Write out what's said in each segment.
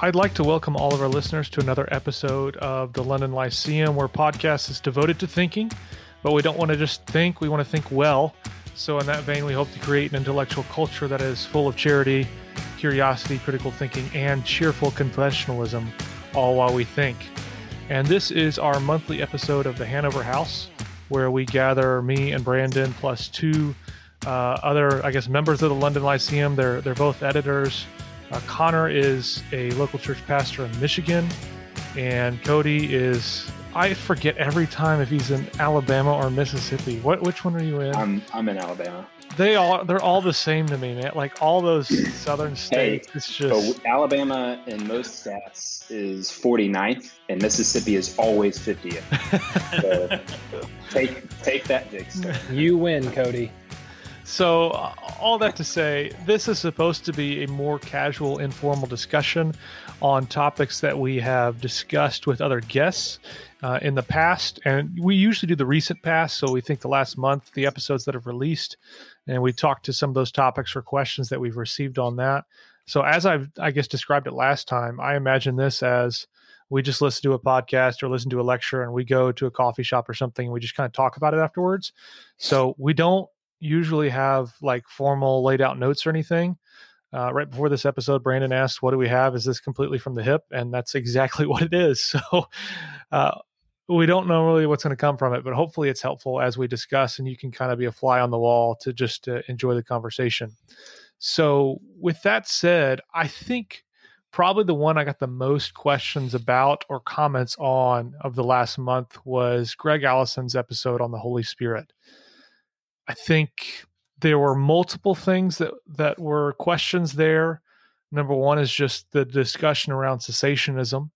I'd like to welcome all of our listeners to another episode of the London Lyceum, where podcast is devoted to thinking, but we don't want to just think, we want to think well. So, in that vein, we hope to create an intellectual culture that is full of charity, curiosity, critical thinking, and cheerful confessionalism, all while we think. And this is our monthly episode of the Hanover House, where we gather me and Brandon plus two uh, other, I guess, members of the London Lyceum. They're they're both editors uh, Conner is a local church pastor in Michigan, and Cody is I forget every time if he's in Alabama or Mississippi. What which one are you in? I'm I'm in Alabama. They all they're all the same to me, man. Like all those southern states, hey, it's just so Alabama in most stats is 49th, and Mississippi is always 50th. so take take that, Dixon. You win, Cody. So, all that to say, this is supposed to be a more casual, informal discussion on topics that we have discussed with other guests uh, in the past. And we usually do the recent past. So, we think the last month, the episodes that have released, and we talked to some of those topics or questions that we've received on that. So, as I've, I guess, described it last time, I imagine this as we just listen to a podcast or listen to a lecture and we go to a coffee shop or something and we just kind of talk about it afterwards. So, we don't usually have like formal laid out notes or anything. Uh, right before this episode, Brandon asked, "What do we have? Is this completely from the hip?" And that's exactly what it is. So uh, we don't know really what's going to come from it, but hopefully it's helpful as we discuss, and you can kind of be a fly on the wall to just uh, enjoy the conversation. So with that said, I think probably the one I got the most questions about or comments on of the last month was Gregg Allison's episode on the Holy Spirit. I think there were multiple things that that were questions there. Number one is just the discussion around cessationism.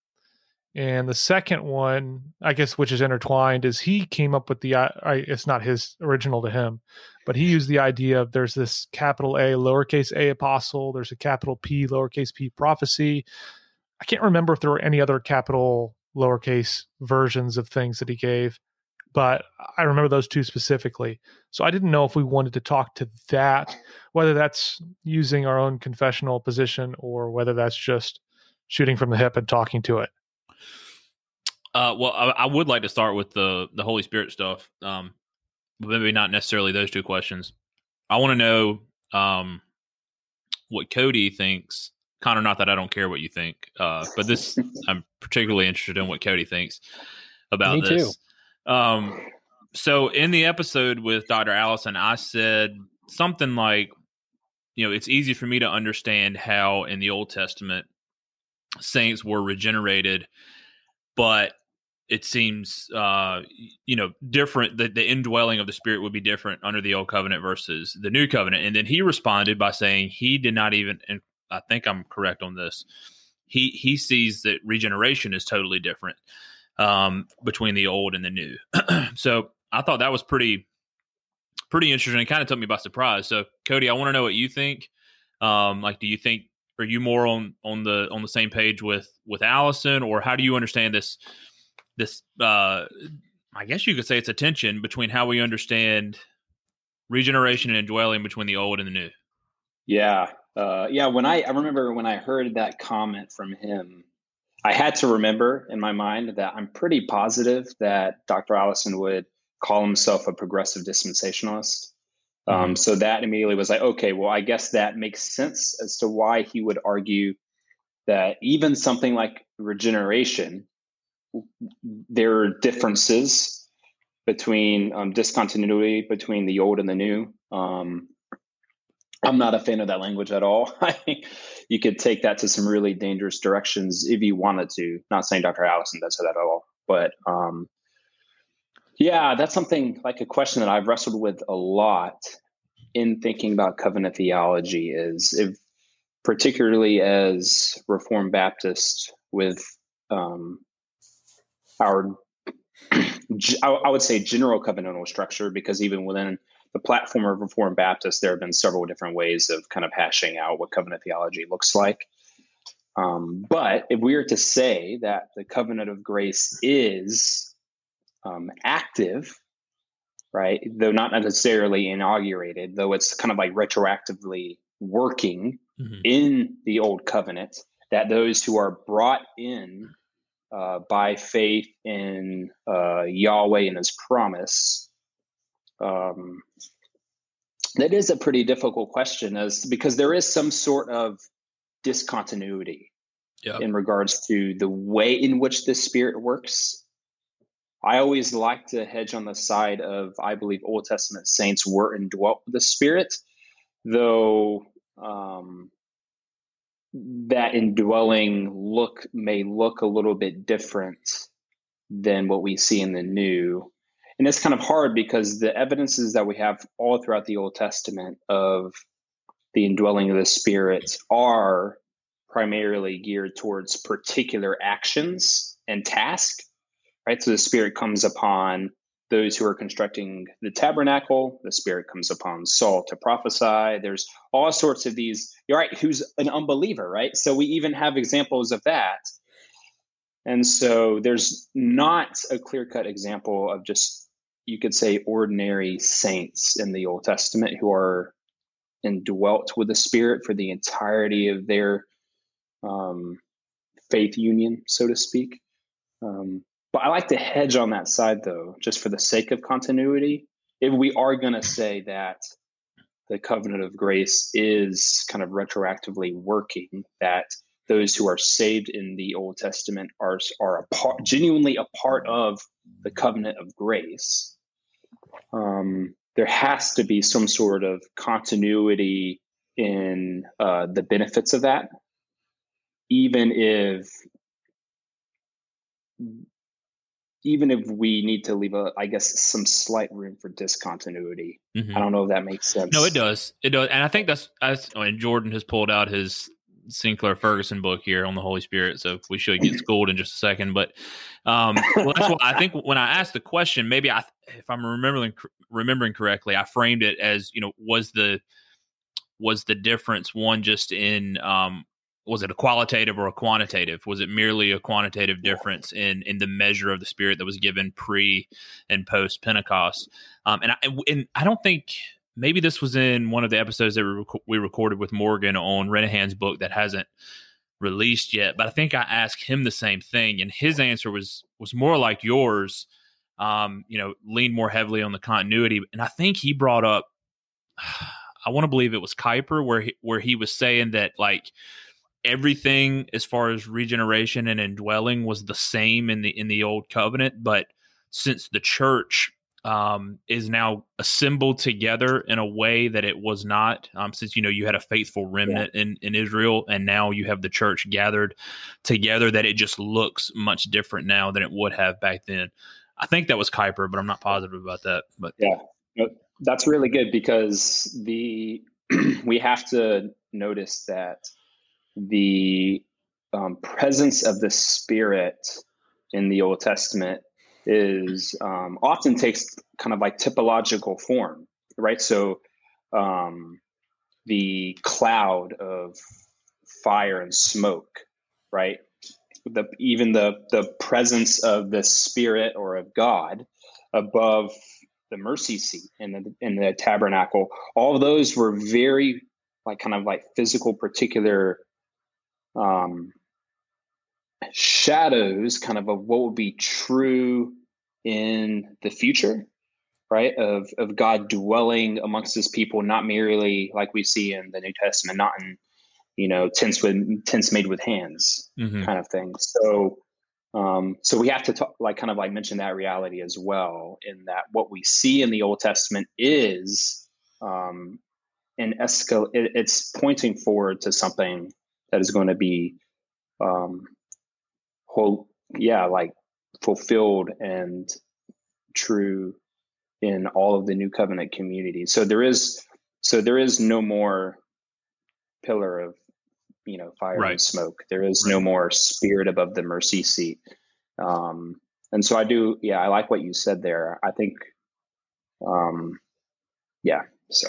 And the second one, I guess, which is intertwined, is he came up with the. I, it's not his original to him, but he used the idea of there's this capital A, lowercase a apostle. There's a capital P, lowercase p prophecy. I can't remember if there were any other capital lowercase versions of things that he gave but I remember those two specifically. So I didn't know if we wanted to talk to that, whether that's using our own confessional position or whether that's just shooting from the hip and talking to it. Uh, well, I, I, would like to start with the the Holy Spirit stuff, um, but maybe not necessarily those two questions. I want to know um, what Cody thinks. Connor, not that I don't care what you think, uh, but this I'm particularly interested in what Cody thinks about Me this. Too. Um, so in the episode with Dr. Allison, I said something like, you know, it's easy for me to understand how in the Old Testament saints were regenerated, but it seems uh you know different the, the indwelling of the spirit would be different under the old covenant versus the new covenant and then he responded by saying he did not even and i think i'm correct on this he he sees that regeneration is totally different um, between the old and the new. so I thought that was pretty pretty interesting. It kind of took me by surprise. So Cody, I want to know what you think. Um, like, do you think are you more on on the on the same page with with Allison, or how do you understand this this? Uh, I guess you could say it's a tension between how we understand regeneration and indwelling between the old and the new. Yeah, uh, yeah. When I I remember when I heard that comment from him, I had to remember in my mind that I'm pretty positive that Dr. Allison would call himself a progressive dispensationalist. Um, mm-hmm. so that immediately was like, okay, well, I guess that makes sense as to why he would argue that even something like regeneration, there are differences between um, discontinuity between the old and the new. Um, I'm not a fan of that language at all. I you could take that to some really dangerous directions if you wanted to. Not saying Dr. Allison does that at all, but um, yeah, that's something like a question that I've wrestled with a lot in thinking about covenant theology. Is if particularly as Reformed Baptists with um, our I would say general covenantal structure, because even within the platform of Reformed Baptist, there have been several different ways of kind of hashing out what covenant theology looks like. Um, but if we were to say that the covenant of grace is um, active, right, though not necessarily inaugurated, though it's kind of like retroactively working mm-hmm. in the old covenant that those who are brought in uh, by faith in uh, Yahweh and His promise. Um, that is a pretty difficult question, as because there is some sort of discontinuity yep. in regards to the way in which the Spirit works. I always like to hedge on the side of I believe Old Testament saints were indwelt with the Spirit, though um, that indwelling look may look a little bit different than what we see in the new. And it's kind of hard because the evidences that we have all throughout the Old Testament of the indwelling of the Spirit are primarily geared towards particular actions and tasks, right? So the Spirit comes upon those who are constructing the tabernacle. The Spirit comes upon Saul to prophesy. There's all sorts of these. You're right. Who's an unbeliever, right? So we even have examples of that. And so there's not a clear cut example of just, you could say, ordinary saints in the Old Testament who are indwelt with the Spirit for the entirety of their um, faith union, so to speak. Um, but I like to hedge on that side, though, just for the sake of continuity. If we are going to say that the covenant of grace is kind of retroactively working, that those who are saved in the Old Testament are are a part, genuinely a part of the covenant of grace. Um, there has to be some sort of continuity in uh, the benefits of that, even if even if we need to leave a, I guess, some slight room for discontinuity. Mm-hmm. I don't know if that makes sense. No, it does. It does, and I think that's. I mean, Jordan has pulled out his Sinclair Ferguson book here on the Holy Spirit, so we should get schooled in just a second. But um, well, that's I think. When I asked the question, maybe I, if I'm remembering remembering correctly, I framed it as you know, was the was the difference one just in um, was it a qualitative or a quantitative? Was it merely a quantitative difference in in the measure of the Spirit that was given pre and post Pentecost? Um, and I and I don't think maybe this was in one of the episodes that we, rec- we recorded with Morgan on Renihan's book that hasn't released yet. But I think I asked him the same thing, and his answer was was more like yours. Um, you know, leaned more heavily on the continuity, and I think he brought up. I want to believe it was Kuyper where he, where he was saying that like everything as far as regeneration and indwelling was the same in the in the old covenant but since the church um, is now assembled together in a way that it was not um, since you know you had a faithful remnant yeah. in, in israel and now you have the church gathered together that it just looks much different now than it would have back then. I think that was kuyper but i'm not positive about that but yeah. That's really good because the we have to notice that the um, presence of the Spirit in the Old Testament is um, often takes kind of like typological form, right? So um, the cloud of fire and smoke, right? The even the the presence of the Spirit or of God above the mercy seat in the in the tabernacle. All those were very like kind of like physical particular um, shadows kind of of what will be true in the future right of of god dwelling amongst his people not merely like we see in the new testament not in you know tents with tents made with hands mm-hmm. kind of thing so um so we have to talk like kind of like mention that reality as well in that what we see in the old testament is um an escal it, it's pointing forward to something that is going to be um whole yeah like fulfilled and true in all of the new covenant communities so there is so there is no more pillar of you know fire right. and smoke. There is right. no more spirit above the mercy seat. Um and so i do yeah i like what you said there. I think um yeah so.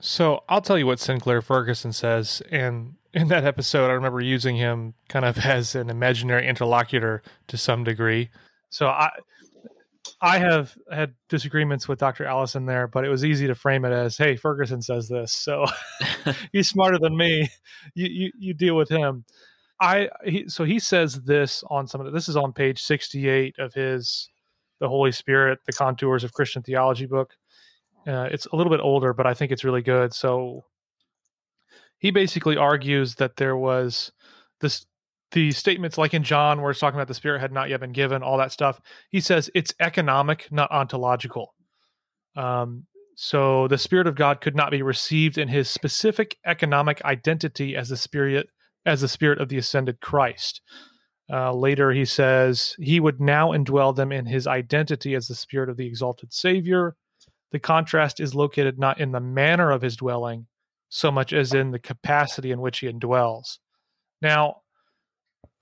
So I'll tell you what Sinclair Ferguson says, and in that episode, I remember using him kind of as an imaginary interlocutor to some degree. So I, I have had disagreements with Dr. Allison there, but it was easy to frame it as, "Hey, Ferguson says this, so he's smarter than me. You, you you deal with him." I he, so he says this on some of the, this is on page sixty eight of his the Holy Spirit, the contours of Christian theology book. Uh, it's a little bit older, but I think it's really good. So he basically argues that there was this the statements like in John where it's talking about the spirit had not yet been given, all that stuff. He says it's economic, not ontological. Um, so the spirit of God could not be received in his specific economic identity as the spirit as the spirit of the ascended Christ. Uh, later, he says he would now indwell them in his identity as the spirit of the exalted Savior. The contrast is located not in the manner of his dwelling, so much as in the capacity in which he indwells. Now,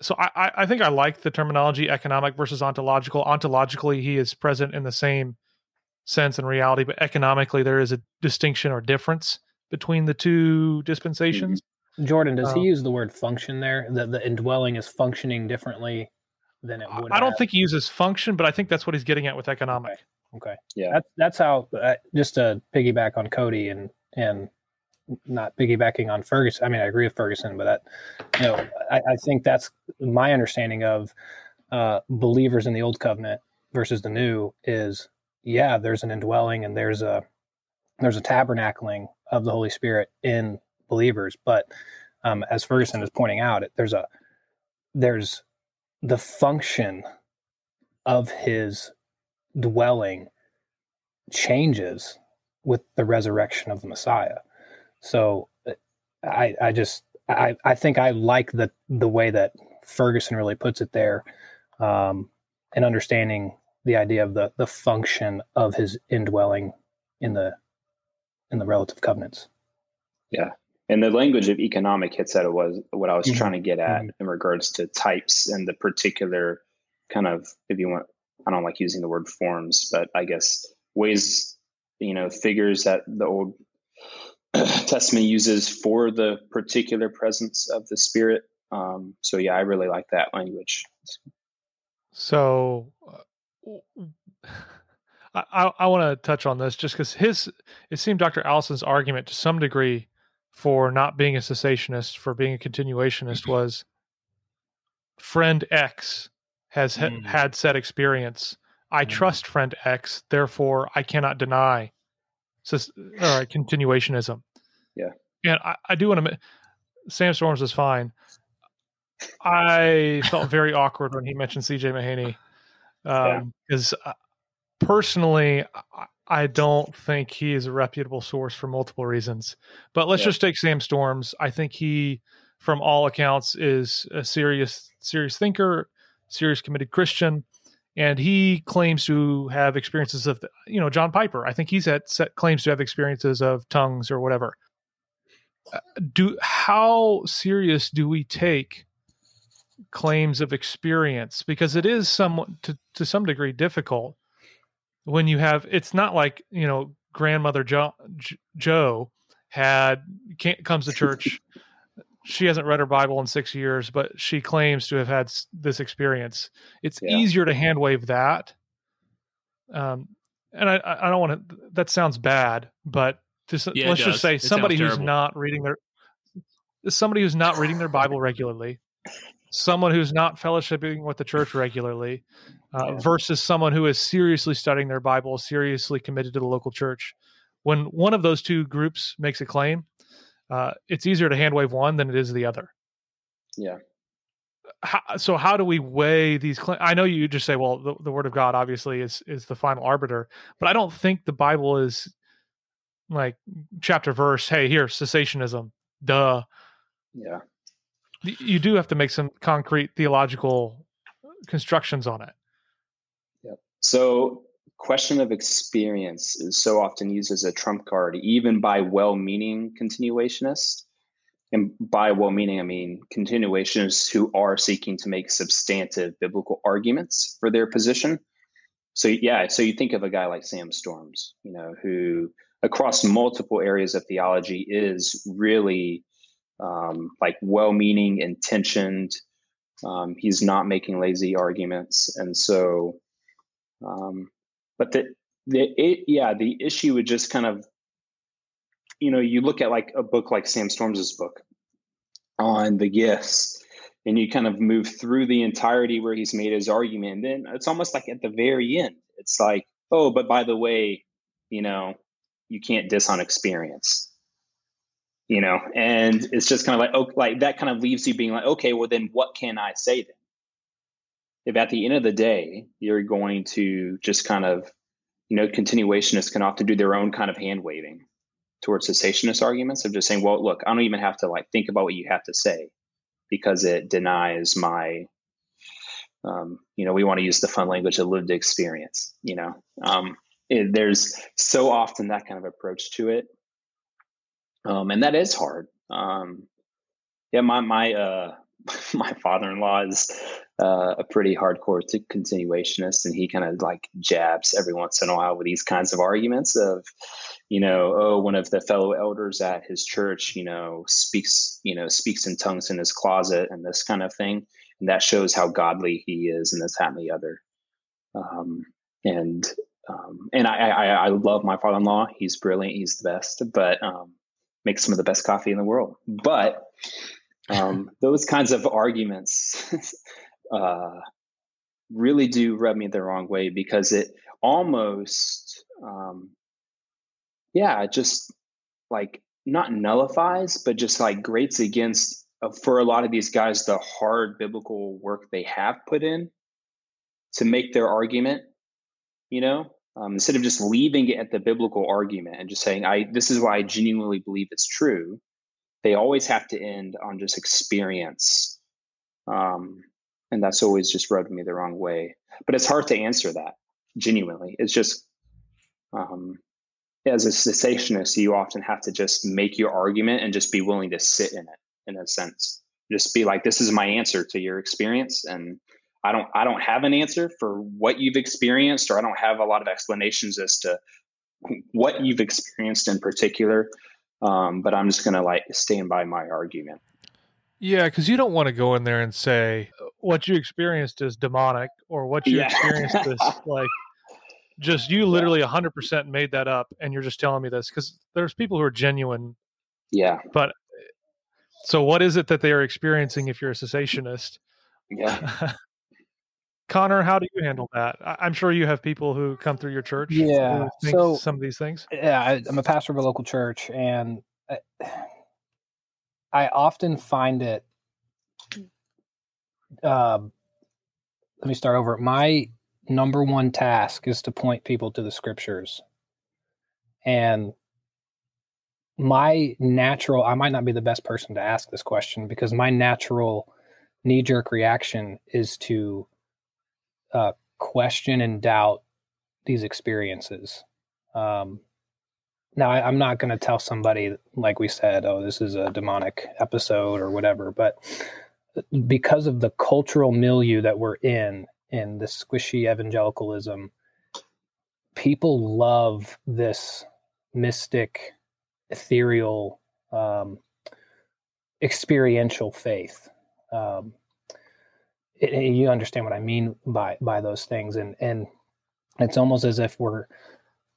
so I, I think I like the terminology economic versus ontological. Ontologically, he is present in the same sense and reality, but economically, there is a distinction or difference between the two dispensations. Jordan, does um, he use the word function there? That the indwelling is functioning differently than it would. I don't think he uses function, but I think that's what he's getting at with economic. Okay. okay. Yeah. That's that's how. Uh, just to piggyback on Cody and and not piggybacking on Ferguson. I mean, I agree with Ferguson, but that you know, I, I think that's my understanding of uh, believers in the old covenant versus the new is yeah, there's an indwelling and there's a there's a tabernacling of the Holy Spirit in believers, but um, as Ferguson is pointing out, there's a there's the function of his dwelling changes with the resurrection of the Messiah. So I, I just I, I think I like the the way that Ferguson really puts it there, um, and understanding the idea of the the function of his indwelling in the in the relative covenants. Yeah, and the language of economic hits at it was what I was mm-hmm. trying to get at mm-hmm. in regards to types and the particular kind of if you want I don't like using the word forms, but I guess ways you know figures that the old Testament uses for the particular presence of the Spirit. Um, so yeah, I really like that language. So uh, I, I want to touch on this just because his it seemed Dr. Allison's argument to some degree for not being a cessationist, for being a continuationist, mm-hmm. was friend X has ha- mm. had said experience. I mm. trust friend X, therefore I cannot deny cis- or continuationism. Yeah. And I, I do want to. Sam Storms is fine. I felt very awkward when he mentioned CJ Mahaney because um, yeah. Personally, I, I don't think he is a reputable source for multiple reasons. But let's yeah. just take Sam Storms. I think he, from all accounts, is a serious, serious thinker, serious committed Christian and he claims to have experiences of you know John Piper. I think he's at claims to have experiences of tongues or whatever. Uh, do how serious do we take claims of experience because it is somewhat to, to some degree difficult when you have it's not like you know grandmother jo- joe had comes to church she hasn't read her Bible in six years, but she claims to have had this experience. It's yeah. easier to hand wave that. Um, and I, I don't want to, that sounds bad, but just, yeah, let's just say it somebody who's not reading their, somebody who's not reading their Bible regularly, someone who's not fellowshipping with the church regularly, uh, yeah. versus someone who is seriously studying their Bible, seriously committed to the local church. When one of those two groups makes a claim, uh, it's easier to hand wave one than it is the other. Yeah. How, so how do we weigh these claims? I know you just say, well, the, the word of God obviously is is the final arbiter, but I don't think the Bible is like chapter verse. Hey, here cessationism. Duh. Yeah. You do have to make some concrete theological constructions on it. Yep. So question of experience is so often used as a trump card, even by well meaning continuationists. And by well meaning, I mean continuationists who are seeking to make substantive biblical arguments for their position. So, yeah, so you think of a guy like Sam Storms, you know, who across multiple areas of theology is really um, like well meaning, intentioned. Um, he's not making lazy arguments. And so, um, but the the it, yeah the issue would just kind of you know you look at like a book like sam storms's book on the gifts and you kind of move through the entirety where he's made his argument And then it's almost like at the very end it's like oh but by the way you know you can't diss on experience. You know and it's just kind of like oh like that kind of leaves you being like okay well then what can i say then if at the end of the day you're going to just kind of you know continuationists can often do their own kind of hand waving towards cessationist arguments of just saying well look i don't even have to like think about what you have to say because it denies my um, you know we want to use the fun language of lived experience you know? Um, it, there's so often that kind of approach to it. Um, and that is hard. Um, yeah my my uh, my father-in-law is uh, a pretty hardcore continuationist, and he kind of like jabs every once in a while with these kinds of arguments of, you know, oh, one of the fellow elders at his church, you know, speaks, you know, speaks in tongues in his closet and this kind of thing, and that shows how godly he is, and this, that, and the other. Um, and um, and I, I, I love my father-in-law. He's brilliant. He's the best, but um, makes some of the best coffee in the world. But um, those kinds of arguments uh, really do rub me the wrong way because it almost, um, yeah, just like not nullifies, but just like grates against uh, for a lot of these guys the hard biblical work they have put in to make their argument. You know, um, instead of just leaving it at the biblical argument and just saying, "I this is why I genuinely believe it's true." They always have to end on just experience. Um, and that's always just rubbed me the wrong way. But it's hard to answer that genuinely. It's just um, as a cessationist you often have to just make your argument and just be willing to sit in it in a sense. Just be like this is my answer to your experience and i don't i don't have an answer for what you've experienced or i don't have a lot of explanations as to what you've experienced in particular um, but i'm just going to like stand by my argument yeah, because you don't want to go in there and say what you experienced is demonic or what you yeah. experienced is like just you literally 100% made that up and you're just telling me this because there's people who are genuine. Yeah. But so what is it that they are experiencing if you're a cessationist? Yeah. Conner, how do you handle that? I'm sure you have people who come through your church. Yeah. So some of these things. Yeah, I, am a pastor of a local church, and I, I often find it. Uh, let me start over. My number one task is to point people to the scriptures. And my natural, I might not be the best person to ask this question because my natural knee jerk reaction is to uh, question and doubt these experiences. Um, now I, am not going to tell somebody like we said oh this is a demonic episode or whatever but because of the cultural milieu that we're in in the squishy evangelicalism people love this mystic ethereal um, experiential faith um, it, you understand what i mean by by those things and and it's almost as if we're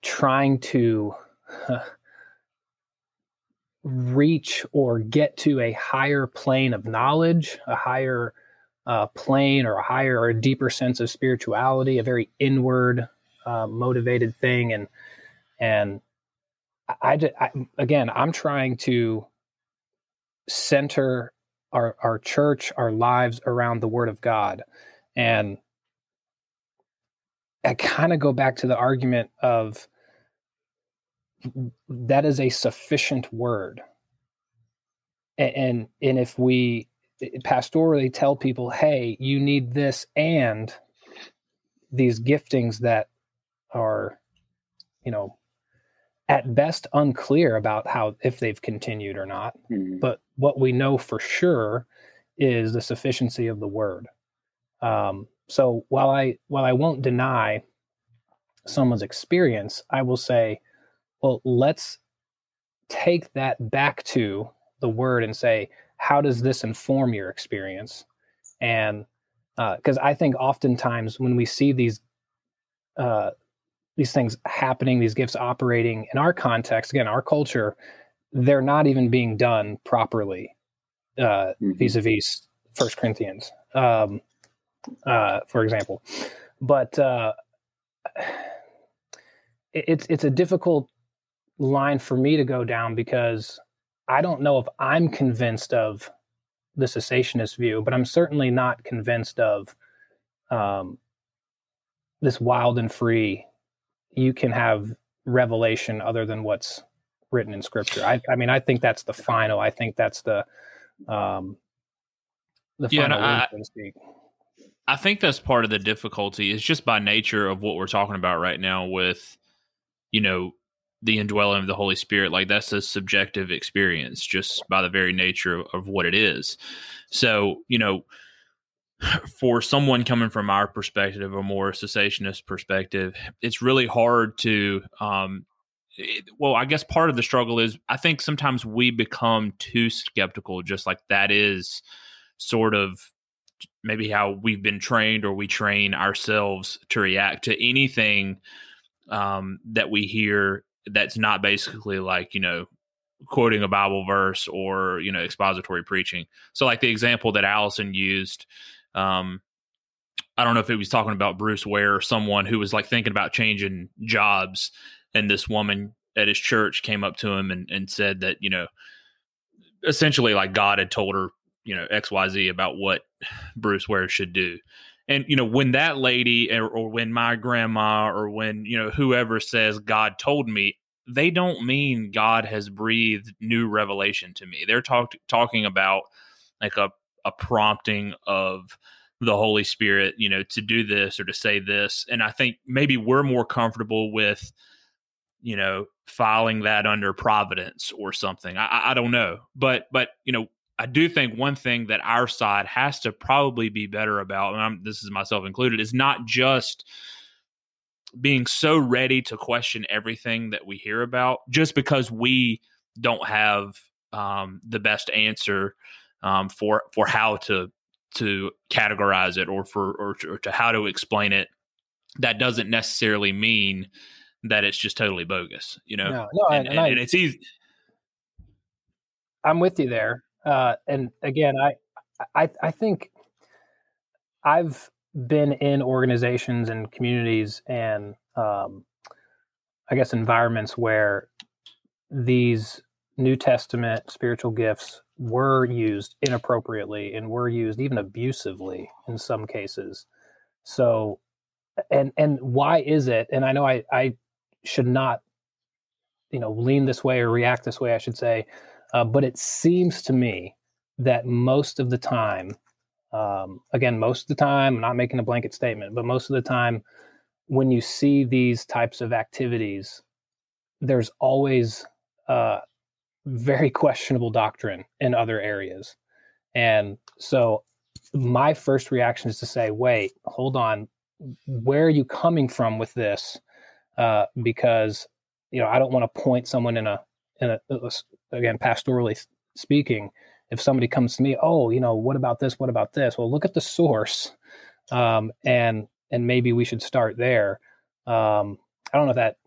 trying to reach or get to a higher plane of knowledge, a higher uh, plane or a higher or a deeper sense of spirituality, a very inward uh, motivated thing. And, and I, just, I, again, I'm trying to center our, our church, our lives around the word of God. And I kind of go back to the argument of, that is a sufficient word and and if we pastorally tell people hey you need this and these giftings that are you know at best unclear about how if they've continued or not mm-hmm. but what we know for sure is the sufficiency of the word um, so while i while i won't deny someone's experience i will say well, let's take that back to the word and say, how does this inform your experience? And because uh, I think oftentimes when we see these uh, these things happening, these gifts operating in our context, again, our culture, they're not even being done properly uh, mm-hmm. vis-a-vis First Corinthians, um, uh, for example. But uh, it's it's a difficult line for me to go down because I don't know if I'm convinced of the cessationist view, but I'm certainly not convinced of um, this wild and free. You can have revelation other than what's written in Scripture. I, I mean, I think that's the final. I think that's the um, the yeah, final I, word, so to speak. I think that's part of the difficulty. Is just by nature of what we're talking about right now with, you know, the indwelling of the Holy Spirit. Like that's a subjective experience just by the very nature of, of what it is. So, you know, for someone coming from our perspective, a more cessationist perspective, it's really hard to, um, it, well, I guess part of the struggle is I think sometimes we become too skeptical, just like that is sort of maybe how we've been trained or we train ourselves to react to anything um, that we hear that's not basically like you know quoting a bible verse or you know expository preaching. So like the example that allison used um i don't know if it was talking about bruce ware or someone who was like thinking about changing jobs and this woman at his church came up to him and, and said that you know essentially like god had told her you know xyz about what bruce ware should do. And you know when that lady or, or, when my grandma or when you know whoever says god told me they don't mean god has breathed new revelation to me. They're talk- talking about like a, a prompting of the holy spirit you know to do this or to say this. And i think maybe we're more comfortable with you know filing that under providence or something. I, I don't know. But but you know I do think one thing that our side has to probably be better about, and I'm, this is myself included, is not just being so ready to question everything that we hear about just because we don't have um, the best answer um, for for how to to categorize it or for or, or to how to explain it. That doesn't necessarily mean that it's just totally bogus, you know. No, no, and, and, and, I, and it's easy. I'm with you there. Uh, and again, I, I, I think I've been in organizations and communities and um, I guess environments where these New Testament spiritual gifts were used inappropriately and were used even abusively in some cases. So, and and why is it? And I know I I should not, you know, lean this way or react this way. I should say, uh, but it seems to me that most of the time, um, again, most of the time, I'm not making a blanket statement, but most of the time, when you see these types of activities, there's always uh, very questionable doctrine in other areas. And so my first reaction is to say, wait, hold on, where are you coming from with this? Uh, because you know I don't want to point someone in a in a again pastorally speaking. If somebody comes to me oh you know what about this? What about this? Well look at the source um, and and maybe we should start there. Um, i don't know if that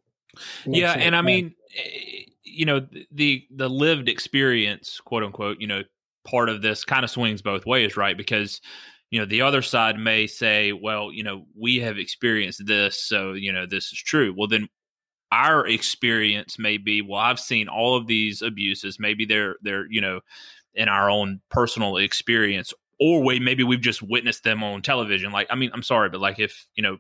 yeah and i mean eh, you know the the lived experience quote unquote you know part of this kind of swings both ways right? Because you know the other side may say well you know we have experienced this so you know this is true. Well then our experience may be well i've seen all of these abuses. Maybe they're they're you know in our own personal experience or we maybe we've just witnessed them on television. Like i mean i'm sorry but like if you know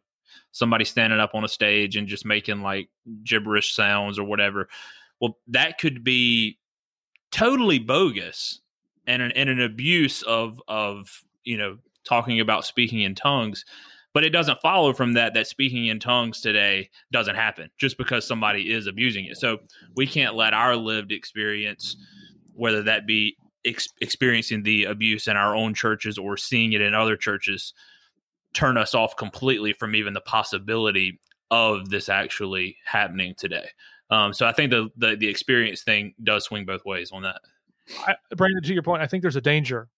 somebody standing up on a stage and just making like gibberish sounds or whatever well that could be totally bogus and an, and an abuse of of you know talking about speaking in tongues but it doesn't follow from that that speaking in tongues today doesn't happen just because somebody is abusing it. So we can't let our lived experience, whether that be ex- experiencing the abuse in our own churches or seeing it in other churches, turn us off completely from even the possibility of this actually happening today. Um, so I think the, the, the experience thing does swing both ways on that. I, Brandon, to your point, I think there's a danger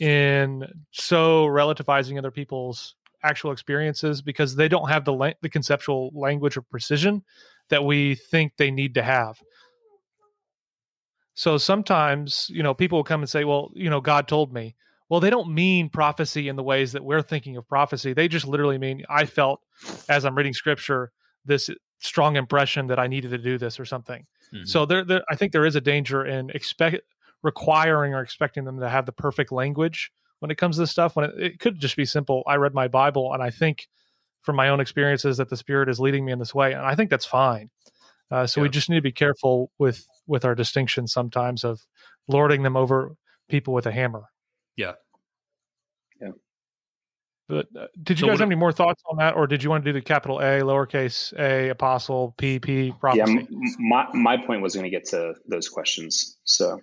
in so relativizing other people's actual experiences because they don't have the la- the conceptual language or precision that we think they need to have. So sometimes, you know, people will come and say, "Well, you know, God told me." Well, they don't mean prophecy in the ways that we're thinking of prophecy. They just literally mean I felt as I'm reading scripture this strong impression that I needed to do this or something. Mm-hmm. So there, there, I think there is a danger in expect requiring or expecting them to have the perfect language when it comes to this stuff. When it, it could just be simple. I read my Bible and I think from my own experiences that the Spirit is leading me in this way, and I think that's fine. Uh, so yeah. we just need to be careful with with our distinctions sometimes of lording them over people with a hammer. Yeah. Yeah. But uh, did you so guys have any more thoughts on that, or did you want to do the capital A, lowercase a, apostle, P, P, prophecy? Yeah, m- my my point was going to get to those questions. So.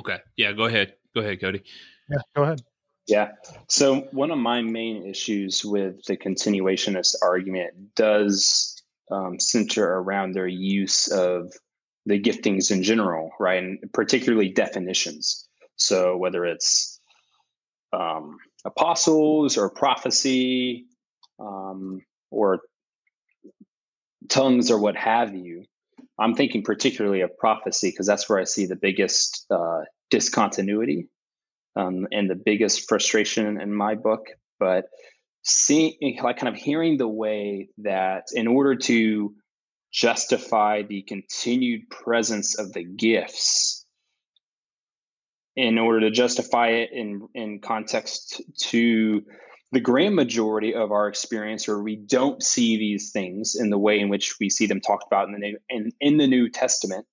Okay. Yeah. Go ahead. Go ahead, Cody. Yeah. Go ahead. Yeah. So one of my main issues with the continuationist argument does um, center around their use of the giftings in general, right? And particularly definitions. So whether it's um, apostles or prophecy um, or tongues or what have you, I'm thinking particularly of prophecy because that's where I see the biggest uh, discontinuity um, and the biggest frustration in my book. But seeing, like, kind of hearing the way that in order to justify the continued presence of the gifts in order to justify it in in context to the grand majority of our experience where we don't see these things in the way in which we see them talked about in the new in, in the new testament.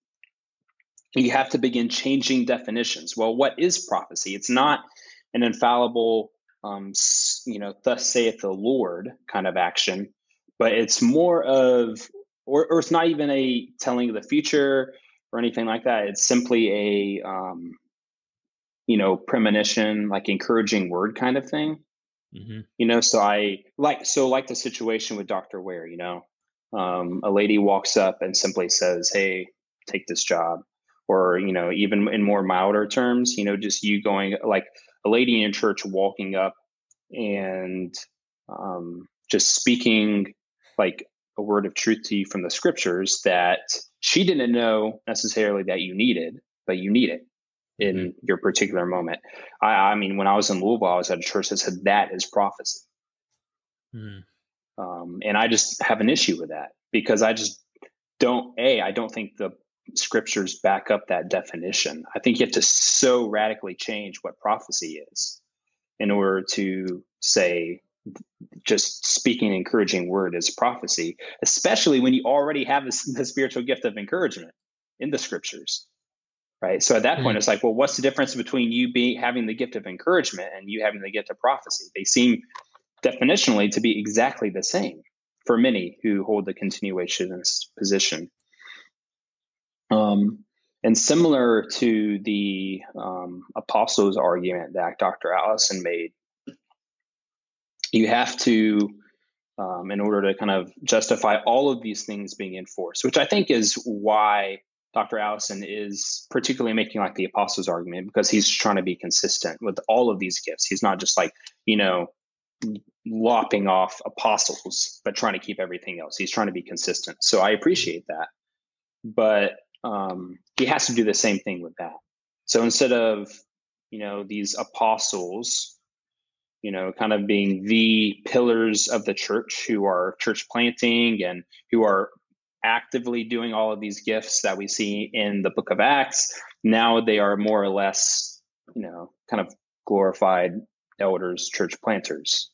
You have to begin changing definitions. Well what is prophecy? It's not an infallible um, you know thus saith the lord kind of action but it's more of or, or it's not even a telling of the future or anything like that. It's simply a, um, you know, premonition, like encouraging word kind of thing. Mm-hmm. You know, so I like so like the situation with Doctor Ware. You know, um, a lady walks up and simply says, "Hey, take this job," or you know, even in more milder terms, you know, just you going like a lady in church walking up and um, just speaking like a word of truth to you from the scriptures that she didn't know necessarily that you needed, but you need it in mm-hmm. your particular moment. I, I, mean, when I was in Louisville, I was at a church that said that is prophecy. Mm-hmm. Um, and I just have an issue with that because I just don't, A, I don't think the scriptures back up that definition. I think you have to so radically change what prophecy is in order to say just speaking an encouraging word is prophecy, especially when you already have the, the spiritual gift of encouragement in the scriptures. Right. So at that mm-hmm. point, it's like, well, what's the difference between you being having the gift of encouragement and you having the gift of prophecy? They seem definitionally to be exactly the same for many who hold the continuationist position. Um, and similar to the um, apostles' argument that Dr. Allison made you have to um, in order to kind of justify all of these things being enforced which i think is why dr allison is particularly making like the apostles argument because he's trying to be consistent with all of these gifts. He's not just like you know lopping off apostles but trying to keep everything else. He's trying to be consistent. So i appreciate that. But um, he has to do the same thing with that. So instead of you know these apostles you know, kind of being the pillars of the church who are church planting and who are actively doing all of these gifts that we see in the book of Acts. Now they are more or less, you know, kind of glorified elders, church planters.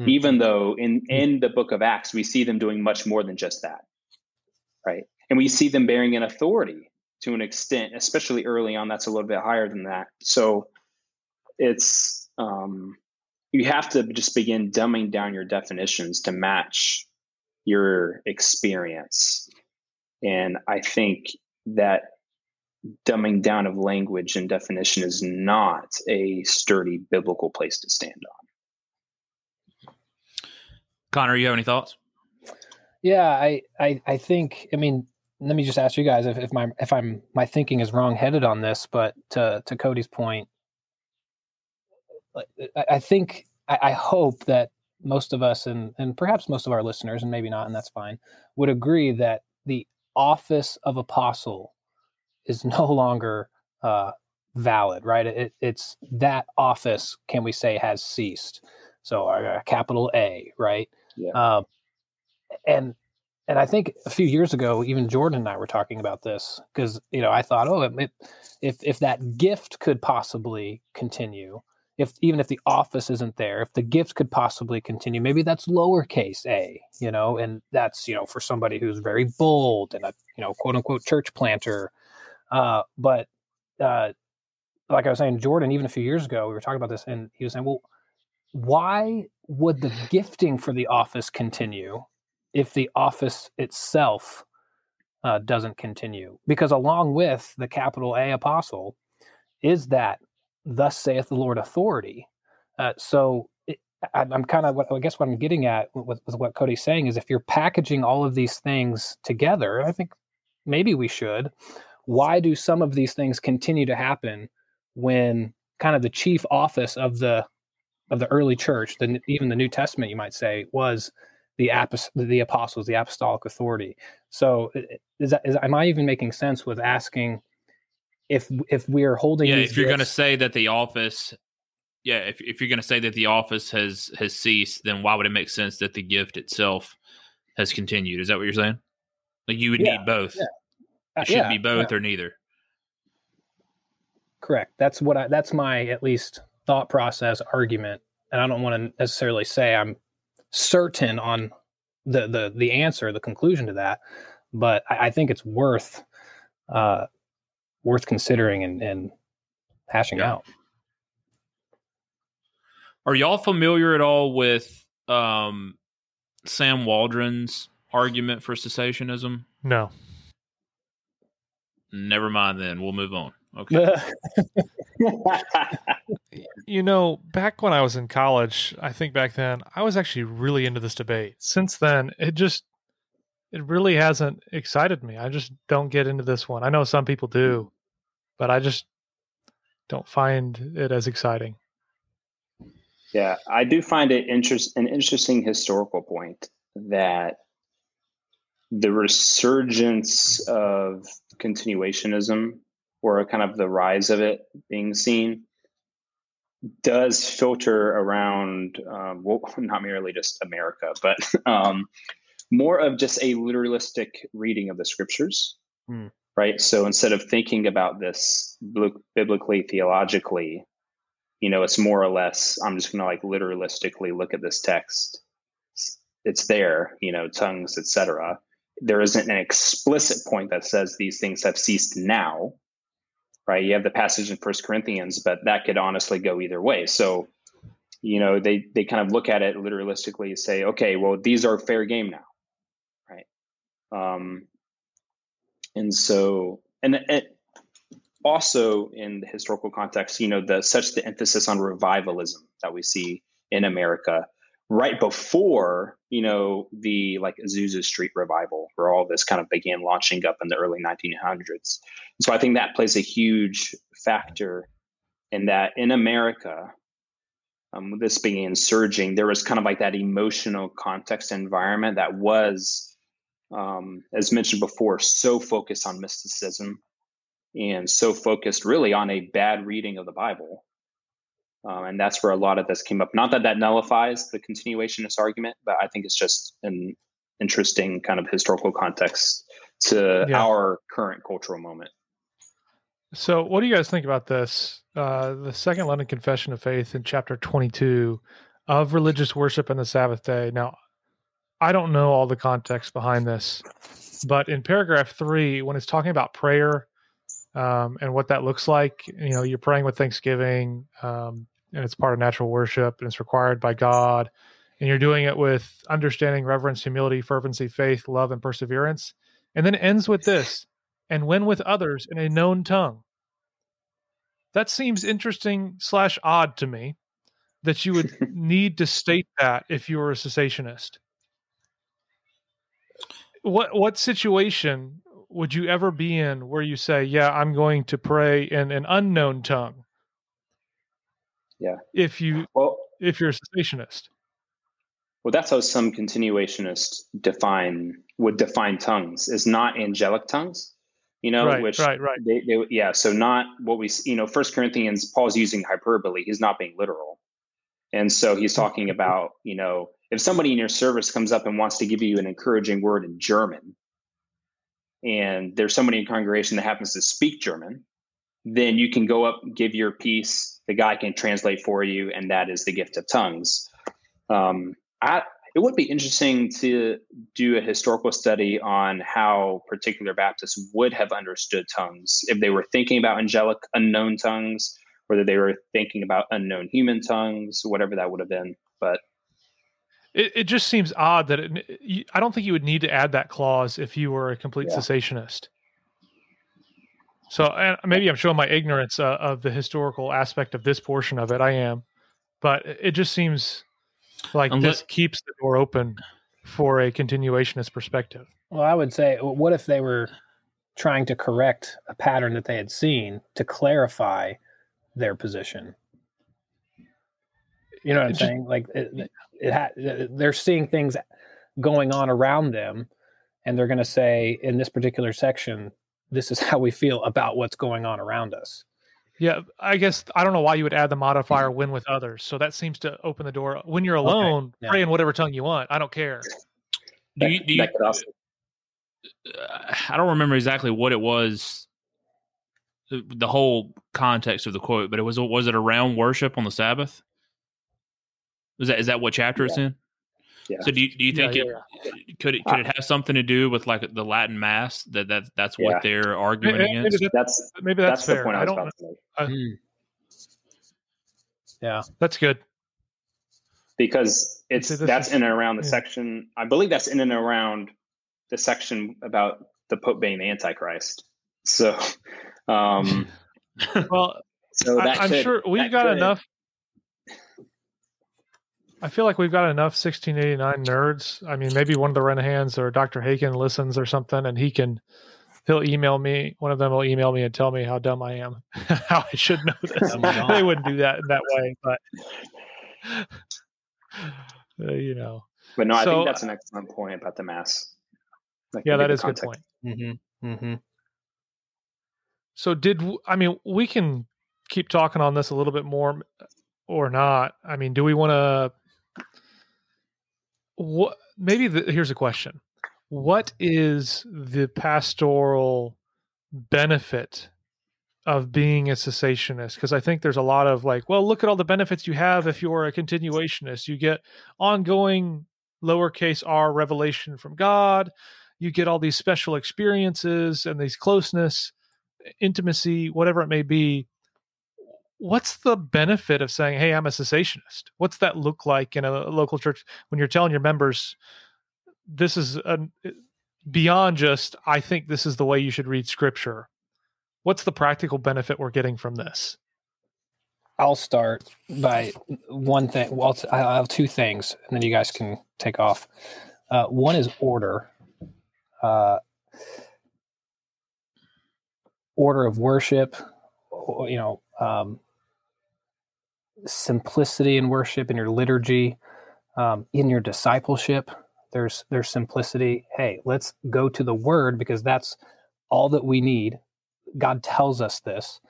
Mm-hmm. Even though in, in the book of Acts, we see them doing much more than just that. Right. And we see them bearing an authority to an extent, especially early on, that's a little bit higher than that. So it's um you have to just begin dumbing down your definitions to match your experience. And I think that dumbing down of language and definition is not a sturdy biblical place to stand on. Conner, you have any thoughts? Yeah, I, I, I think. I mean, let me just ask you guys if, if my if I'm my thinking is wrong headed on this, but to to Cody's point, I think I, I hope that most of us and and perhaps most of our listeners and maybe not and that's fine would agree that the office of apostle is no longer uh, valid right? It, it's that office can we say has ceased. So uh, capital a right? Yeah. um, and and i think a few years ago even jordan and i were talking about this because you know i thought oh it, if if that gift could possibly continue if even if the office isn't there, if the gift could possibly continue, maybe that's lowercase a, you know, and that's you know for somebody who's very bold and a you know quote unquote church planter. Uh, but uh, like I was saying, Jordan, even a few years ago, we were talking about this, and he was saying, well, why would the gifting for the office continue if the office itself uh, doesn't continue? Because along with the capital A apostle is that thus saith the Lord authority. Uh, so it, I, am kind of, I guess what I'm getting at with, with, what Cody's saying is if you're packaging all of these things together, I think maybe we should. Why do some of these things continue to happen when kind of the chief office of the of the early church, the, even the New Testament, you might say, was the the apostles, the apostolic authority. So, is that is am I even making sense with asking? If if we are holding yeah if you're going to say that the office yeah if, if you're going to say that the office has has ceased then why would it make sense that the gift itself has continued? Is that what you're saying? Like you would yeah, need both. yeah. it should yeah, be both or neither. Correct. That's what i that's my at least thought process argument and i don't want to necessarily say i'm certain on the the the answer the conclusion to that but i, I think it's worth uh worth considering and, and hashing Yeah. out. are y'all familiar at all with um sam waldron's argument for cessationism No. never mind then we'll move on okay You know, back when I was in college, I think back then, I was actually really into this debate. Since then, it just it really hasn't excited me. I just don't get into this one. I know some people do, but I just don't find it as exciting. Yeah, I do find it interest an interesting historical point that the resurgence of continuationism or kind of the rise of it being seen does filter around um, well not merely just america but um, more of just a literalistic reading of the scriptures Hmm. right? So instead of thinking about this bibli- biblically theologically you know it's more or less i'm just going to like literalistically look at this text. It's there you know tongues etc there isn't an explicit point that says these things have ceased now right? You have the passage in first corinthians but that could honestly go either way. So you know they they kind of look at it literalistically and say okay well these are fair game now um and so and it also in the historical context you know the such the emphasis on revivalism that we see in america right before you know the like azusa street revival where all this kind of began launching up in the early 1900s so i think that plays a huge factor in that in america um, this began surging there was kind of like that emotional context environment that was um, as mentioned before so focused on mysticism and so focused really on a bad reading of the bible um, and that's where a lot of this came up. Not that that nullifies the continuationist argument, but I think it's just an interesting kind of historical context to Yeah. our current cultural moment. So, what do you guys think about this? Uh, the Second London Confession of Faith in chapter 22 of religious worship and the Sabbath day. Now, I don't know all the context behind this, but in paragraph three, when it's talking about prayer um, and what that looks like, you know, you're praying with thanksgiving, um, and it's part of natural worship and it's required by God, and you're doing it with understanding, reverence, humility, fervency, faith, love, and perseverance. And then it ends with this and when with others in a known tongue. That seems interesting slash odd to me that you would need to state that if you were a cessationist. What what situation would you ever be in where you say, "Yeah, I'm going to pray in an unknown tongue"? Yeah. If you Well, if you're a cessationist. Well, that's how some continuationists define would define tongues is not angelic tongues, you know, right, which right, right. They, they, yeah, so not what we, you know, First Corinthians, Paul's using hyperbole. He's not being literal, and so he's talking Mm-hmm. about, you know, if somebody in your service comes up and wants to give you an encouraging word in German, and there's somebody in congregation that happens to speak German, then you can go up, give your piece. The guy can translate for you, and that is the gift of tongues. Um, I, it would be interesting to do a historical study on how particular Baptists would have understood tongues if they were thinking about angelic unknown tongues, whether they were thinking about unknown human tongues, whatever that would have been. But It, it just seems odd that it, I don't think you would need to add that clause if you were a complete Yeah. cessationist. So and maybe I'm showing my ignorance uh, of the historical aspect of this portion of it. I am, but it just seems like Unless- this keeps the door open for a continuationist perspective. Well, I would say, what if they were trying to correct a pattern that they had seen to clarify their position? You know what I'm just- saying? Like it, it ha- they're seeing things going on around them, and they're going to say in this particular section, "This is how we feel about what's going on around us." Yeah, I guess I don't know why you would add the modifier "when with others." So that seems to open the door. When you're alone, yeah. pray in whatever tongue you want. I don't care. Do you, do you, also, uh, I don't remember exactly what it was, the, the whole context of the quote, but it was was it around worship on the Sabbath? Is that is that what chapter it's in? Yeah. So do you, do you Yeah, think yeah, it could it could it have something to do with like the Latin Mass that that that's what Yeah. they're arguing Maybe, maybe against? that- that's maybe that's, that's, the fair. point I I don't. about to make. Yeah, That's good. because it's say that's is- in and around the yeah. section. I believe that's in and around the section about the Pope being the Antichrist. So, um, Well, so that I, I'm sure we've that got could- enough. I feel like we've got enough 1689 nerds. I mean, maybe one of the Renihans or Dr. Haykin listens or something, and he can he'll email me. One of them will email me and tell me how dumb I am, how I should know this. My God. they wouldn't do that in that way, but uh, you know, But no, I So- think that's an excellent point about the mass. Like, yeah, to that give is the a good point. mm-hmm. Mm-hmm. So did I mean we can keep talking on this a little bit more or not? I mean, do we want to what maybe the, here's a question. What is the pastoral benefit of being a cessationist? Because I think there's a lot of like, well, look at all the benefits you have if you're a continuationist. You get ongoing lowercase r revelation from God. You get all these special experiences and these closeness intimacy, whatever it may be, what's the benefit of saying, "Hey, I'm a cessationist"? What's that look like in a local church when you're telling your members, "This is a, beyond just I think this is the way you should read Scripture"? What's the practical benefit we're getting from this? I'll start by one thing. Well, I have two things, and then you guys can take off. Uh, one is order, uh, order of worship. You know, um, simplicity in worship, in your liturgy, um, in your discipleship. There's there's simplicity. Hey, let's go to the Word because that's all that we need. God tells us this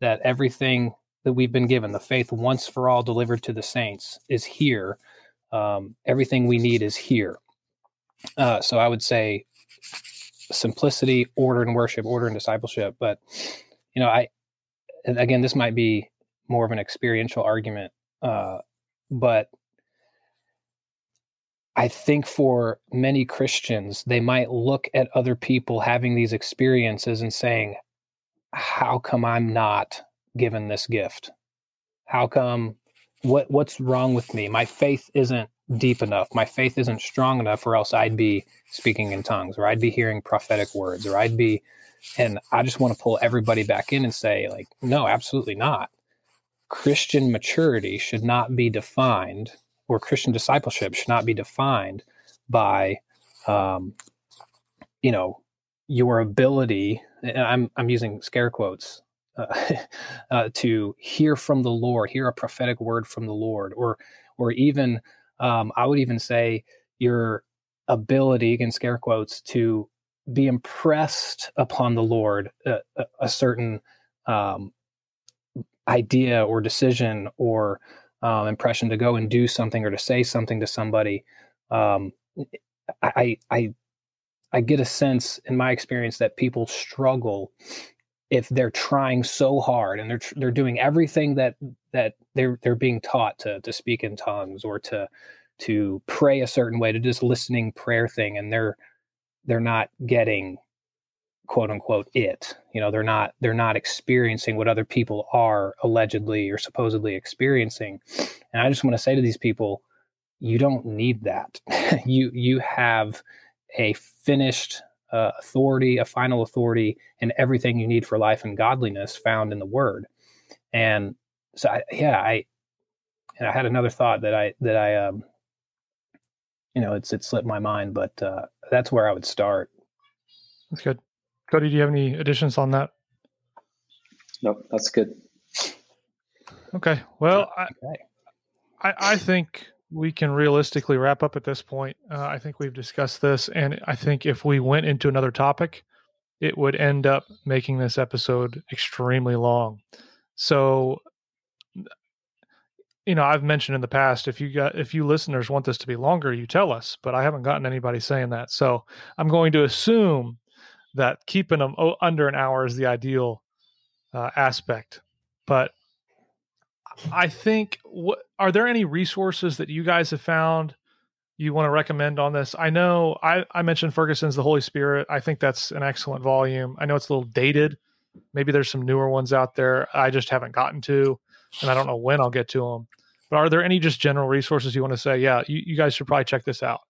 that everything that we've been given, the faith once for all delivered to the saints, is here. Um, everything we need is here. Uh, so I would say simplicity, order and worship, order and discipleship. But you know, I again, this might be more of an experiential argument, uh, but I think for many Christians, they might look at other people having these experiences and saying, "How come I'm not given this gift? How come what what's wrong with me? My faith isn't deep enough. My faith isn't strong enough or else I'd be speaking in tongues or I'd be hearing prophetic words or I'd be and I just want to pull everybody back in and say like no, absolutely not. Christian maturity should not be defined or Christian discipleship should not be defined by um you know your ability and I'm I'm using scare quotes uh, uh, to hear from the Lord, hear a prophetic word from the Lord, or or even um, I would even say your ability, again scare quotes, to be impressed upon the Lord a, a certain um, idea or decision or um, impression to go and do something or to say something to somebody. Um, I, I I get a sense in my experience that people struggle if they're trying so hard and they're they're doing everything that that they're they're being taught to to speak in tongues or to to pray a certain way to just listening prayer thing and they're they're not getting quote unquote it. You know they're not they're not experiencing what other people are allegedly or supposedly experiencing. And i just want to say to these people you don't need that. You you have a finished uh, authority a final authority and everything you need for life and godliness found in the word. And so I, yeah i and i had another thought that i that i um you know it's it slipped my mind but uh that's where i would start. That's good Cody, do you have any additions on that? Nope, that's good. Okay. Well, I, I, I think we can realistically wrap up at this point. Uh, I think we've discussed this, and I think if we went into another topic, it would end up making this episode extremely long. So, you know, I've mentioned in the past if you got if you listeners want this to be longer, you tell us. But I haven't gotten anybody saying that, so I'm going to assume that keeping them under an hour is the ideal uh, aspect. But I think what are there any resources that you guys have found you want to recommend on this? I know I, I mentioned Ferguson's The Holy Spirit. I think that's an excellent volume. I know it's a little dated. Maybe there's some newer ones out there I just haven't gotten to, and I don't know when I'll get to them. But are there any just general resources you want to say? Yeah, you, you guys should probably check this out.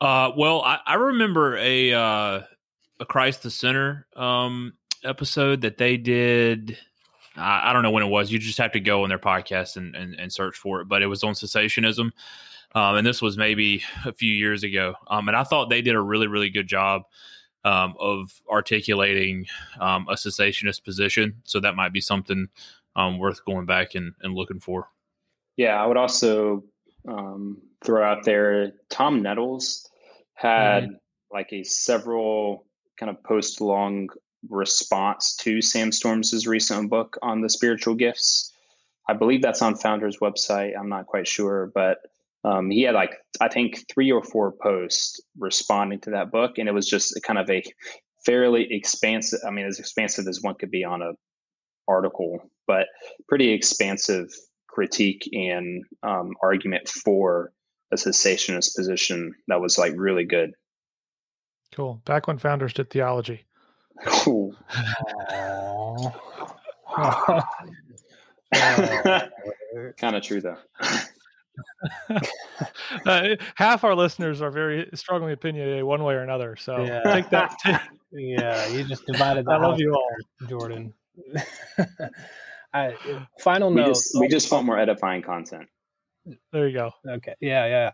Uh, well, I, I remember a uh, a Christ the Center um, episode that they did. I, I, don't know when it was. You just have to go on their podcast and, and, and search for it. But it was on cessationism, um, and this was maybe a few years ago. Um, and I thought they did a really really good job um, of articulating um, a cessationist position. So that might be something um, worth going back and, and looking for. Yeah, I would also um, throw out there Tom Nettles had like a several kind of post long response to Sam Storms' recent book on the spiritual gifts. I believe that's on Founders website. I'm not quite sure, but um, he had like I think three or four posts responding to that book, and it was just kind of a fairly expansive. I mean, as expansive as one could be on a article, but pretty expansive critique and um, argument for a cessationist position that was like really good. Cool. Back when founders did theology. Cool. kind of true though. uh, half our listeners are very strongly opinionated one way or another. So yeah. take that. yeah, you just divided. That. I love you all, Jordan. I, final we note. Just, we just want more edifying content. There you go. Okay. Yeah. Yeah.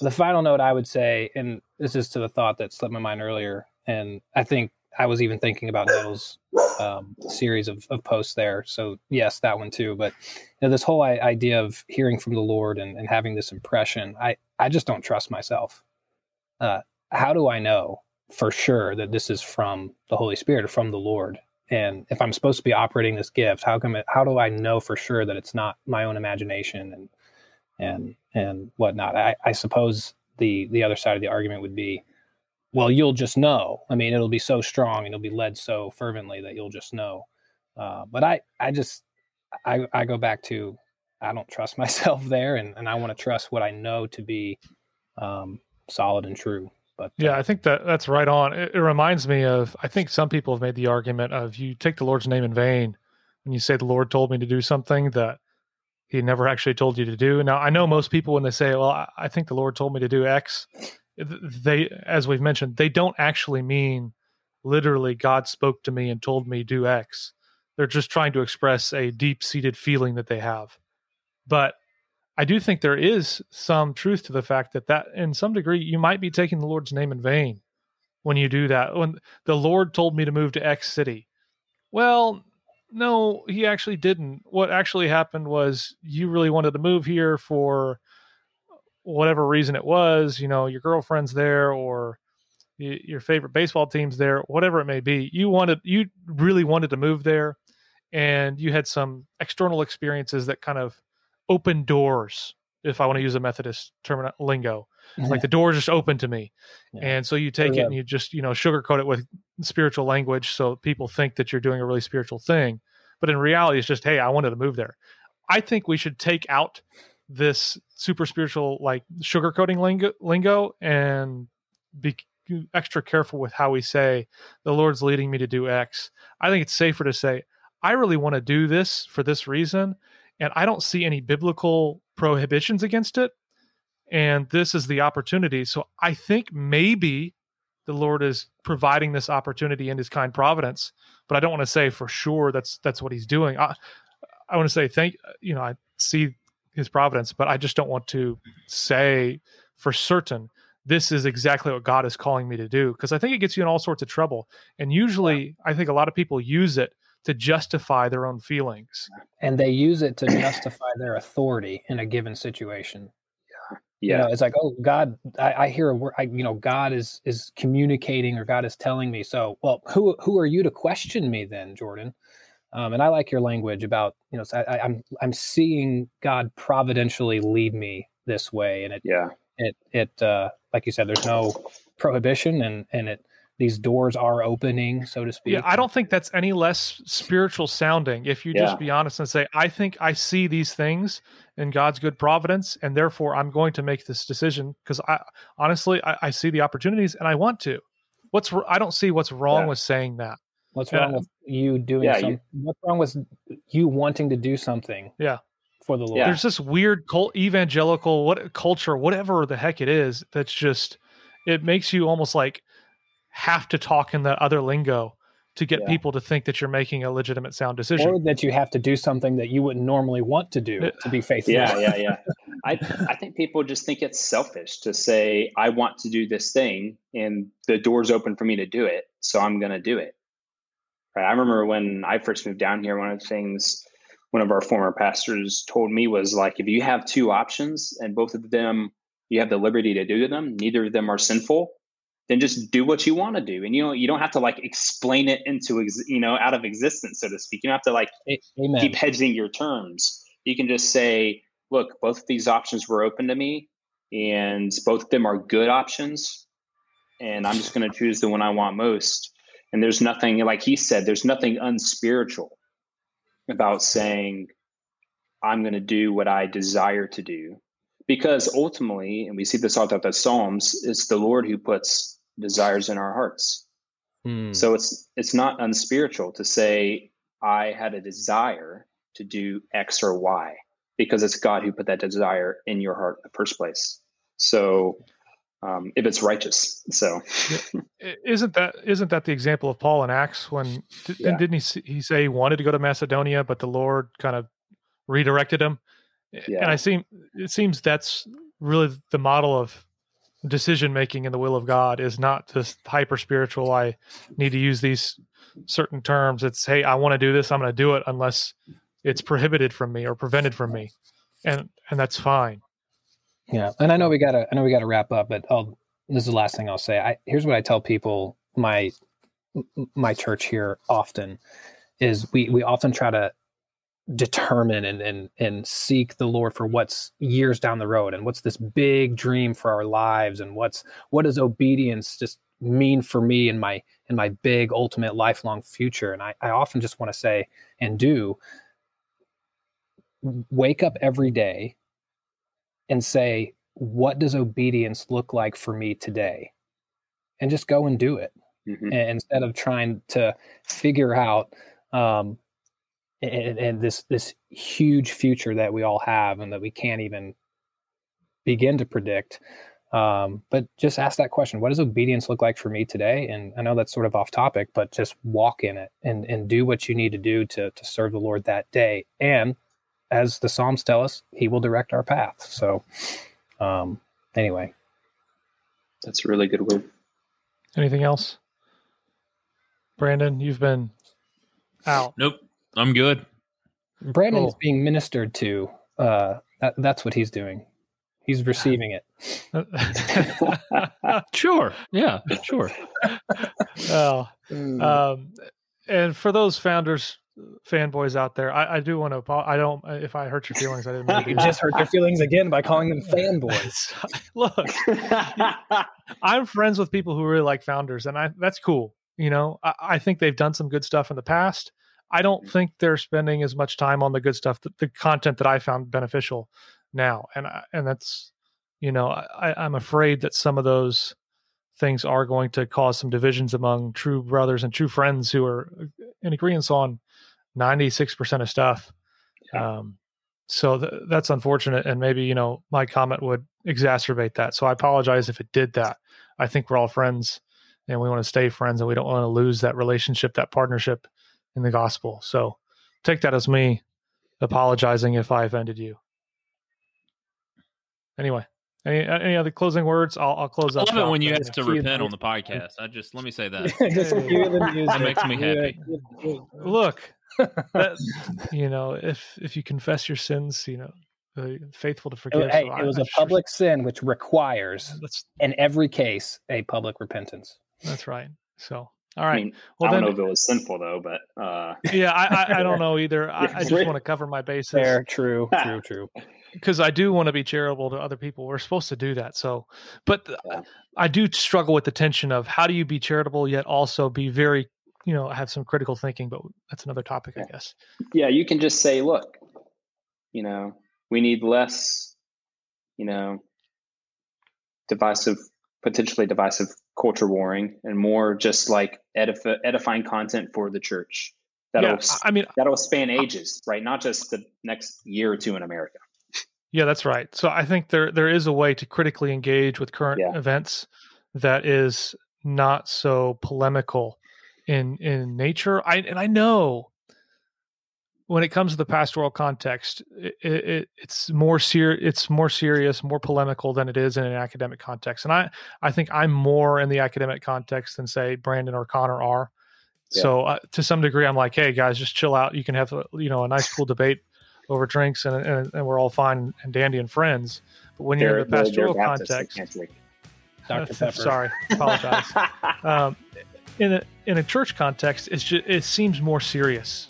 The final note I would say, and this is to the thought that slipped my mind earlier, and I think I was even thinking about Nettles' um, series of, of posts there. So yes, that one too. But you know, this whole idea of hearing from the Lord and, and having this impression, I I just don't trust myself. Uh, how do I know for sure that this is from the Holy Spirit or from the Lord? And if I'm supposed to be operating this gift, how come it, how do I know for sure that it's not my own imagination and and and whatnot. I, I suppose the the other side of the argument would be, well, you'll just know. I mean, it'll be so strong and it'll be led so fervently that you'll just know. Uh, but I I just I I go back to I don't trust myself there, and and I want to trust what I know to be um, solid and true. But yeah, uh, I think that that's right on. It, it, reminds me of I think some people have made the argument of you take the Lord's name in vain when you say the Lord told me to do something that he never actually told you to do. Now, I know most people when they say, "Well, I think the Lord told me to do X," they, as we've mentioned, they don't actually mean literally God spoke to me and told me do X. They're just trying to express a deep-seated feeling that they have. But I do think there is some truth to the fact that that, in some degree, you might be taking the Lord's name in vain when you do that. When the Lord told me to move to X city. Well, no, he actually didn't. What actually happened was you really wanted to move here for whatever reason it was, you know, your girlfriend's there or your favorite baseball team's there, whatever it may be. You wanted you really wanted to move there and you had some external experiences that kind of opened doors if I want to use a Methodist term lingo. Like the door just opened to me. Yeah. And so you take it and you just, you know, sugarcoat it with spiritual language so people think that you're doing a really spiritual thing. But in reality, it's just, hey, I wanted to move there. I think we should take out this super spiritual like sugarcoating lingo, lingo and be extra careful with how we say the Lord's leading me to do X. I think it's safer to say, I really want to do this for this reason, and I don't see any biblical prohibitions against it. And this is the opportunity. So I think maybe the Lord is providing this opportunity in his kind providence, but I don't want to say for sure that's that's what he's doing. I I want to say thank you know, I see his providence, but I just don't want to say for certain this is exactly what God is calling me to do because I think it gets you in all sorts of trouble. And usually, yeah. I think a lot of people use it to justify their own feelings, and they use it to justify their authority in a given situation. Yeah, yeah. You know, it's like, oh, God, I, I hear a word. I, you know, God is is communicating, or God is telling me. So, well, who who are you to question me then, Jordan? Um, and I like your language about you know I, I'm I'm seeing God providentially lead me this way, and it yeah it it uh, like you said, there's no prohibition, and and it these doors are opening, so to speak. Yeah, I don't think that's any less spiritual sounding if you yeah. just be honest and say, I think I see these things in God's good providence, and therefore I'm going to make this decision because I honestly I, I, see the opportunities and I want to. What's I don't see what's wrong yeah. with saying that. What's wrong with you doing yeah, something? You, what's wrong with you wanting to do something? Yeah. For the Lord. Yeah. There's this weird cult evangelical what culture, whatever the heck it is, that's just it makes you almost like have to talk in that other lingo to get yeah. people to think that you're making a legitimate sound decision or that you have to do something that you wouldn't normally want to do to be faithful yeah yeah yeah I, I think people just think it's selfish to say i want to do this thing and the door's open for me to do it so i'm going to do it Right. I remember when I first moved down here, one of the things one of our former pastors told me was like, if you have two options and both of them you have the liberty to do them, neither of them are sinful, then just do what you want to do. And you know, you don't have to like explain it into ex- you know out of existence, so to speak. You don't have to like Amen. keep hedging your terms. You can just say, look, both of these options were open to me, and both of them are good options, and I'm just going to choose the one I want most and there's nothing, like he said, there's nothing unspiritual about saying, I'm going to do what I desire to do. Because ultimately, and we see this all throughout the Psalms, it's the Lord who puts desires in our hearts. Hmm. So it's it's not unspiritual to say, I had a desire to do X or Y, because it's God who put that desire in your heart in the first place. So um, if it's righteous. So, isn't that isn't that the example of Paul in Acts when yeah. didn't he he say he wanted to go to Macedonia, but the Lord kind of redirected him? Yeah. And I seem it seems that's really the model of decision making in the will of God is not this hyper spiritual. I need to use these certain terms. It's hey, I want to do this. I'm going to do it unless it's prohibited from me or prevented from me, and and that's fine. Yeah, and I know we gotta I know we gotta wrap up, but I'll, this is the last thing I'll say. I here's what I tell people my my church here often is we we often try to determine and and and seek the Lord for what's years down the road and what's this big dream for our lives and what's what does obedience just mean for me in my in my big ultimate lifelong future and I, I often just want to say and do wake up every day and say, what does obedience look like for me today? And just go and do it mm-hmm. instead of trying to figure out um, and, and, this this huge future that we all have and that we can't even begin to predict. Um, but just ask that question: What does obedience look like for me today? And I know that's sort of off topic, but just walk in it and and do what you need to do to to serve the Lord that day. And as the Psalms tell us, He will direct our path. So, um, anyway, that's a really good word. Anything else? Brandon, you've been out. Nope. I'm good. Brandon is Cool. being ministered to. Uh, that, that's what he's doing. He's receiving it. Sure. Yeah. Sure. oh, Mm. um, and for those founders, fanboys out there, I, I do want to. I don't. If I hurt your feelings, I didn't mean to you just hurt their feelings again by calling them fanboys. Look, I'm friends with people who really like founders, and I that's cool. You know, I, I think they've done some good stuff in the past. I don't think they're spending as much time on the good stuff, the, the content that I found beneficial now, and I, and that's, you know, I, I'm afraid that some of those things are going to cause some divisions among true brothers and true friends who are in agreement on 96% of stuff. Yeah. Um, so th- that's unfortunate, and maybe you know my comment would exacerbate that. So I apologize if it did that. I think we're all friends, and we want to stay friends, and we don't want to lose that relationship, that partnership in the gospel. So take that as me apologizing if I offended you. Anyway, any any other closing words? I'll, I'll close I love it when you have to Cue repent on the podcast. I just let me say that. just cue the music. That makes me happy. look that, you know if if you confess your sins you know uh, faithful to forgive hey, so I- it was I a sure- public sin which requires, that's in every case, a public repentance. that's right so all I mean, well I don't then know if it was sinful though, but uh, yeah I, I i don't know either. I, I just want to cover my bases. Fair, true, true, true. because i do want to be charitable to other people. We're supposed to do that so but Yeah. i do struggle with the tension of how do you be charitable yet also be very you know have some critical thinking but that's another topic i guess. Yeah, you can just say, look, you know, we need less, you know, divisive, potentially divisive culture warring, and more just like edif- edifying content for the church. That'll yeah i mean that'll span ages, right? Not just the next year or two in America. Yeah, that's right. So I think there there is a way to critically engage with current Yeah. events that is not so polemical in in nature. I and I know when it comes to the pastoral context, it, it, it's more ser- it's more serious, more polemical than it is in an academic context. And I I think I'm more in the academic context than say Brandon or Conner are. Yeah. So uh, to some degree, I'm like, hey guys, just chill out. You can have a, you know a nice cool debate over drinks and, and and we're all fine and dandy and friends. But when you're in the They're- they're- they're pastoral Baptists, context. Dr. Pepper. sorry, apologize. um, in a in a church context, it's just it seems more serious,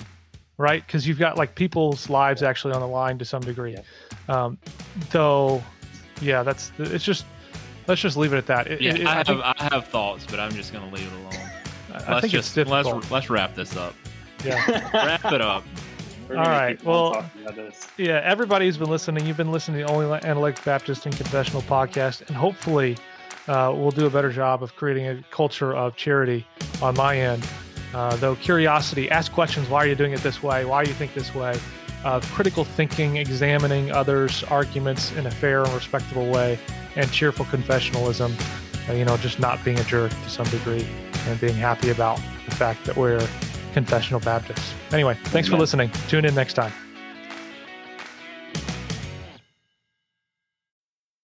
right? Because you've got like people's lives actually on the line to some degree. Um, though, yeah, that's it's just let's just leave it at that. It- Yeah, it- it- I I, have think, I have thoughts, but I'm just gonna leave it alone. I let's think just it's let's let's wrap this up. yeah. Wrap it up. We're All gonna right, keep on well- talking about this. yeah, everybody who's been listening, you've been listening to the Only Analytic Baptist and Confessional podcast, and hopefully uh, we'll do a better job of creating a culture of charity on my end. Uh, though curiosity, ask questions. Why are you doing it this way? Why do you think this way? Uh, critical thinking, examining others' arguments in a fair and respectable way, and cheerful confessionalism. Uh, you know, just not being a jerk to some degree, and being happy about the fact that we're confessional Baptists. Anyway, thanks for listening. Tune in next time.